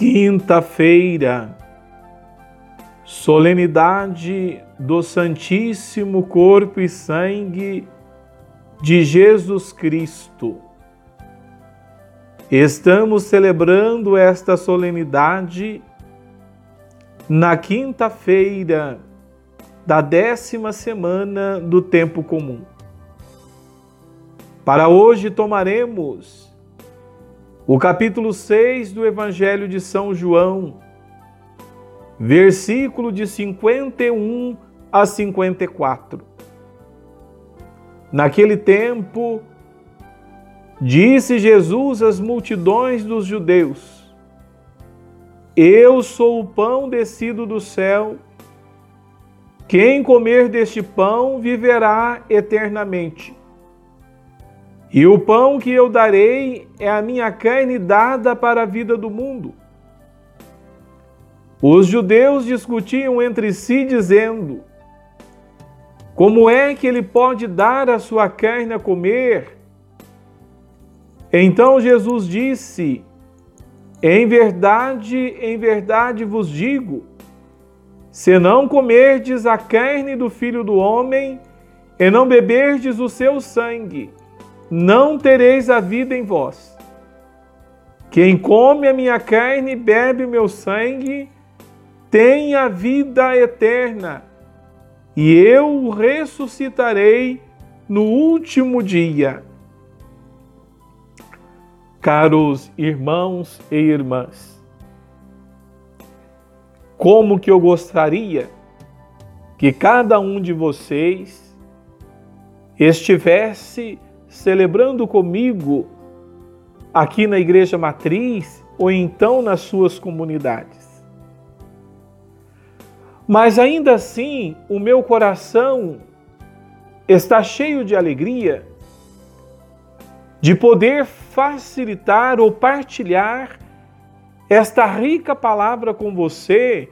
Quinta-feira, solenidade do Santíssimo Corpo e Sangue de Jesus Cristo. Estamos celebrando esta solenidade na quinta-feira da décima semana do tempo comum. Para hoje tomaremos o capítulo 6 do Evangelho de São João, versículo de 51 a 54. Naquele tempo, disse Jesus às multidões dos judeus: Eu sou o pão descido do céu. Quem comer deste pão viverá eternamente. E o pão que eu darei é a minha carne dada para a vida do mundo. Os judeus discutiam entre si, dizendo: Como é que ele pode dar a sua carne a comer? Então Jesus disse: Em verdade, em verdade vos digo, se não comerdes a carne do filho do homem e não beberdes o seu sangue, não tereis a vida em vós. Quem come a minha carne e bebe o meu sangue, tem a vida eterna, e eu o ressuscitarei no último dia. Caros irmãos e irmãs, como que eu gostaria que cada um de vocês estivesse celebrando comigo aqui na Igreja Matriz ou então nas suas comunidades. Mas ainda assim, o meu coração está cheio de alegria de poder facilitar ou partilhar esta rica palavra com você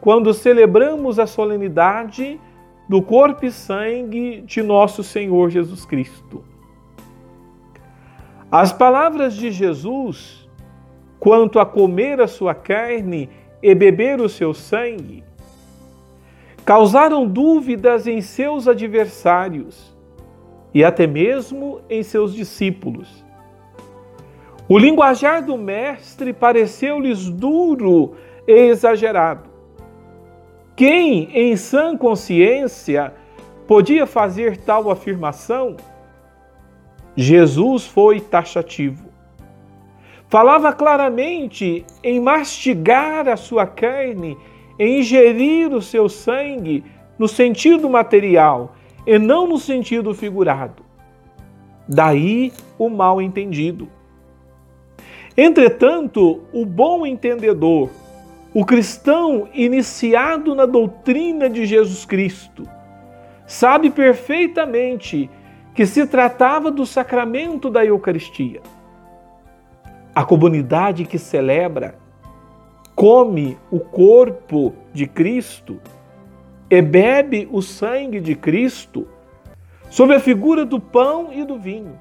quando celebramos a solenidade do corpo e sangue de nosso Senhor Jesus Cristo. As palavras de Jesus quanto a comer a sua carne e beber o seu sangue causaram dúvidas em seus adversários e até mesmo em seus discípulos. O linguajar do Mestre pareceu-lhes duro e exagerado. Quem, em sã consciência, podia fazer tal afirmação? Jesus foi taxativo. Falava claramente em mastigar a sua carne, em ingerir o seu sangue no sentido material e não no sentido figurado. Daí o mal entendido. Entretanto, o bom entendedor, o cristão iniciado na doutrina de Jesus Cristo, sabe perfeitamente que se tratava do sacramento da Eucaristia. A comunidade que celebra come o corpo de Cristo e bebe o sangue de Cristo sob a figura do pão e do vinho.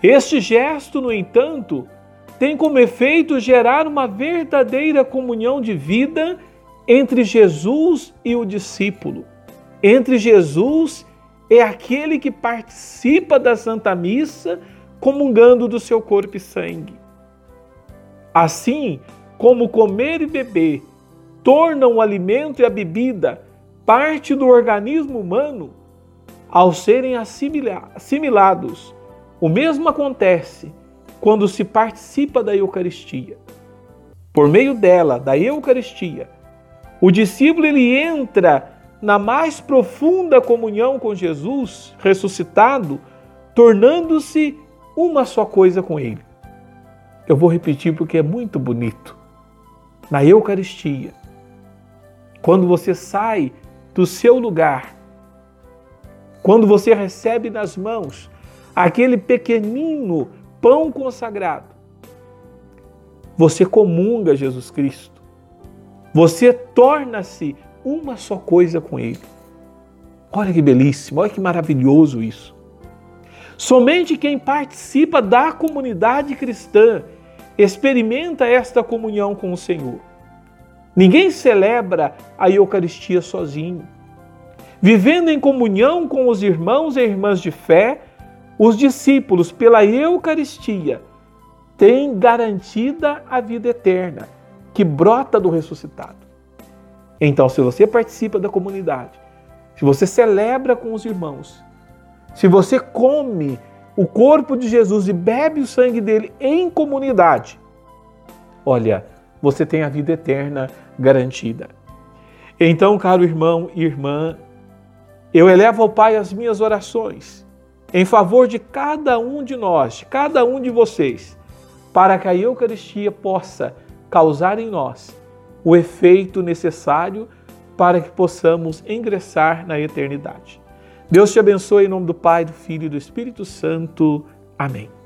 Este gesto, no entanto, tem como efeito gerar uma verdadeira comunhão de vida entre Jesus e o discípulo, entre Jesus é aquele que participa da Santa Missa comungando do seu corpo e sangue. Assim como comer e beber tornam o alimento e a bebida parte do organismo humano, ao serem assimilados, o mesmo acontece quando se participa da Eucaristia. Por meio dela, da Eucaristia, o discípulo ele entra na mais profunda comunhão com Jesus ressuscitado, tornando-se uma só coisa com Ele. Eu vou repetir porque é muito bonito. Na Eucaristia, quando você sai do seu lugar, quando você recebe nas mãos aquele pequenino pão consagrado, você comunga Jesus Cristo. Você torna-se uma só coisa com Ele. Olha que belíssimo, olha que maravilhoso isso. Somente quem participa da comunidade cristã experimenta esta comunhão com o Senhor. Ninguém celebra a Eucaristia sozinho. Vivendo em comunhão com os irmãos e irmãs de fé, os discípulos, pela Eucaristia, têm garantida a vida eterna, que brota do ressuscitado. Então, se você participa da comunidade, se você celebra com os irmãos, se você come o corpo de Jesus e bebe o sangue dele em comunidade, olha, você tem a vida eterna garantida. Então, caro irmão e irmã, eu elevo ao Pai as minhas orações em favor de cada um de nós, de cada um de vocês, para que a Eucaristia possa causar em nós o efeito necessário para que possamos ingressar na eternidade. Deus te abençoe em nome do Pai, do Filho e do Espírito Santo. Amém.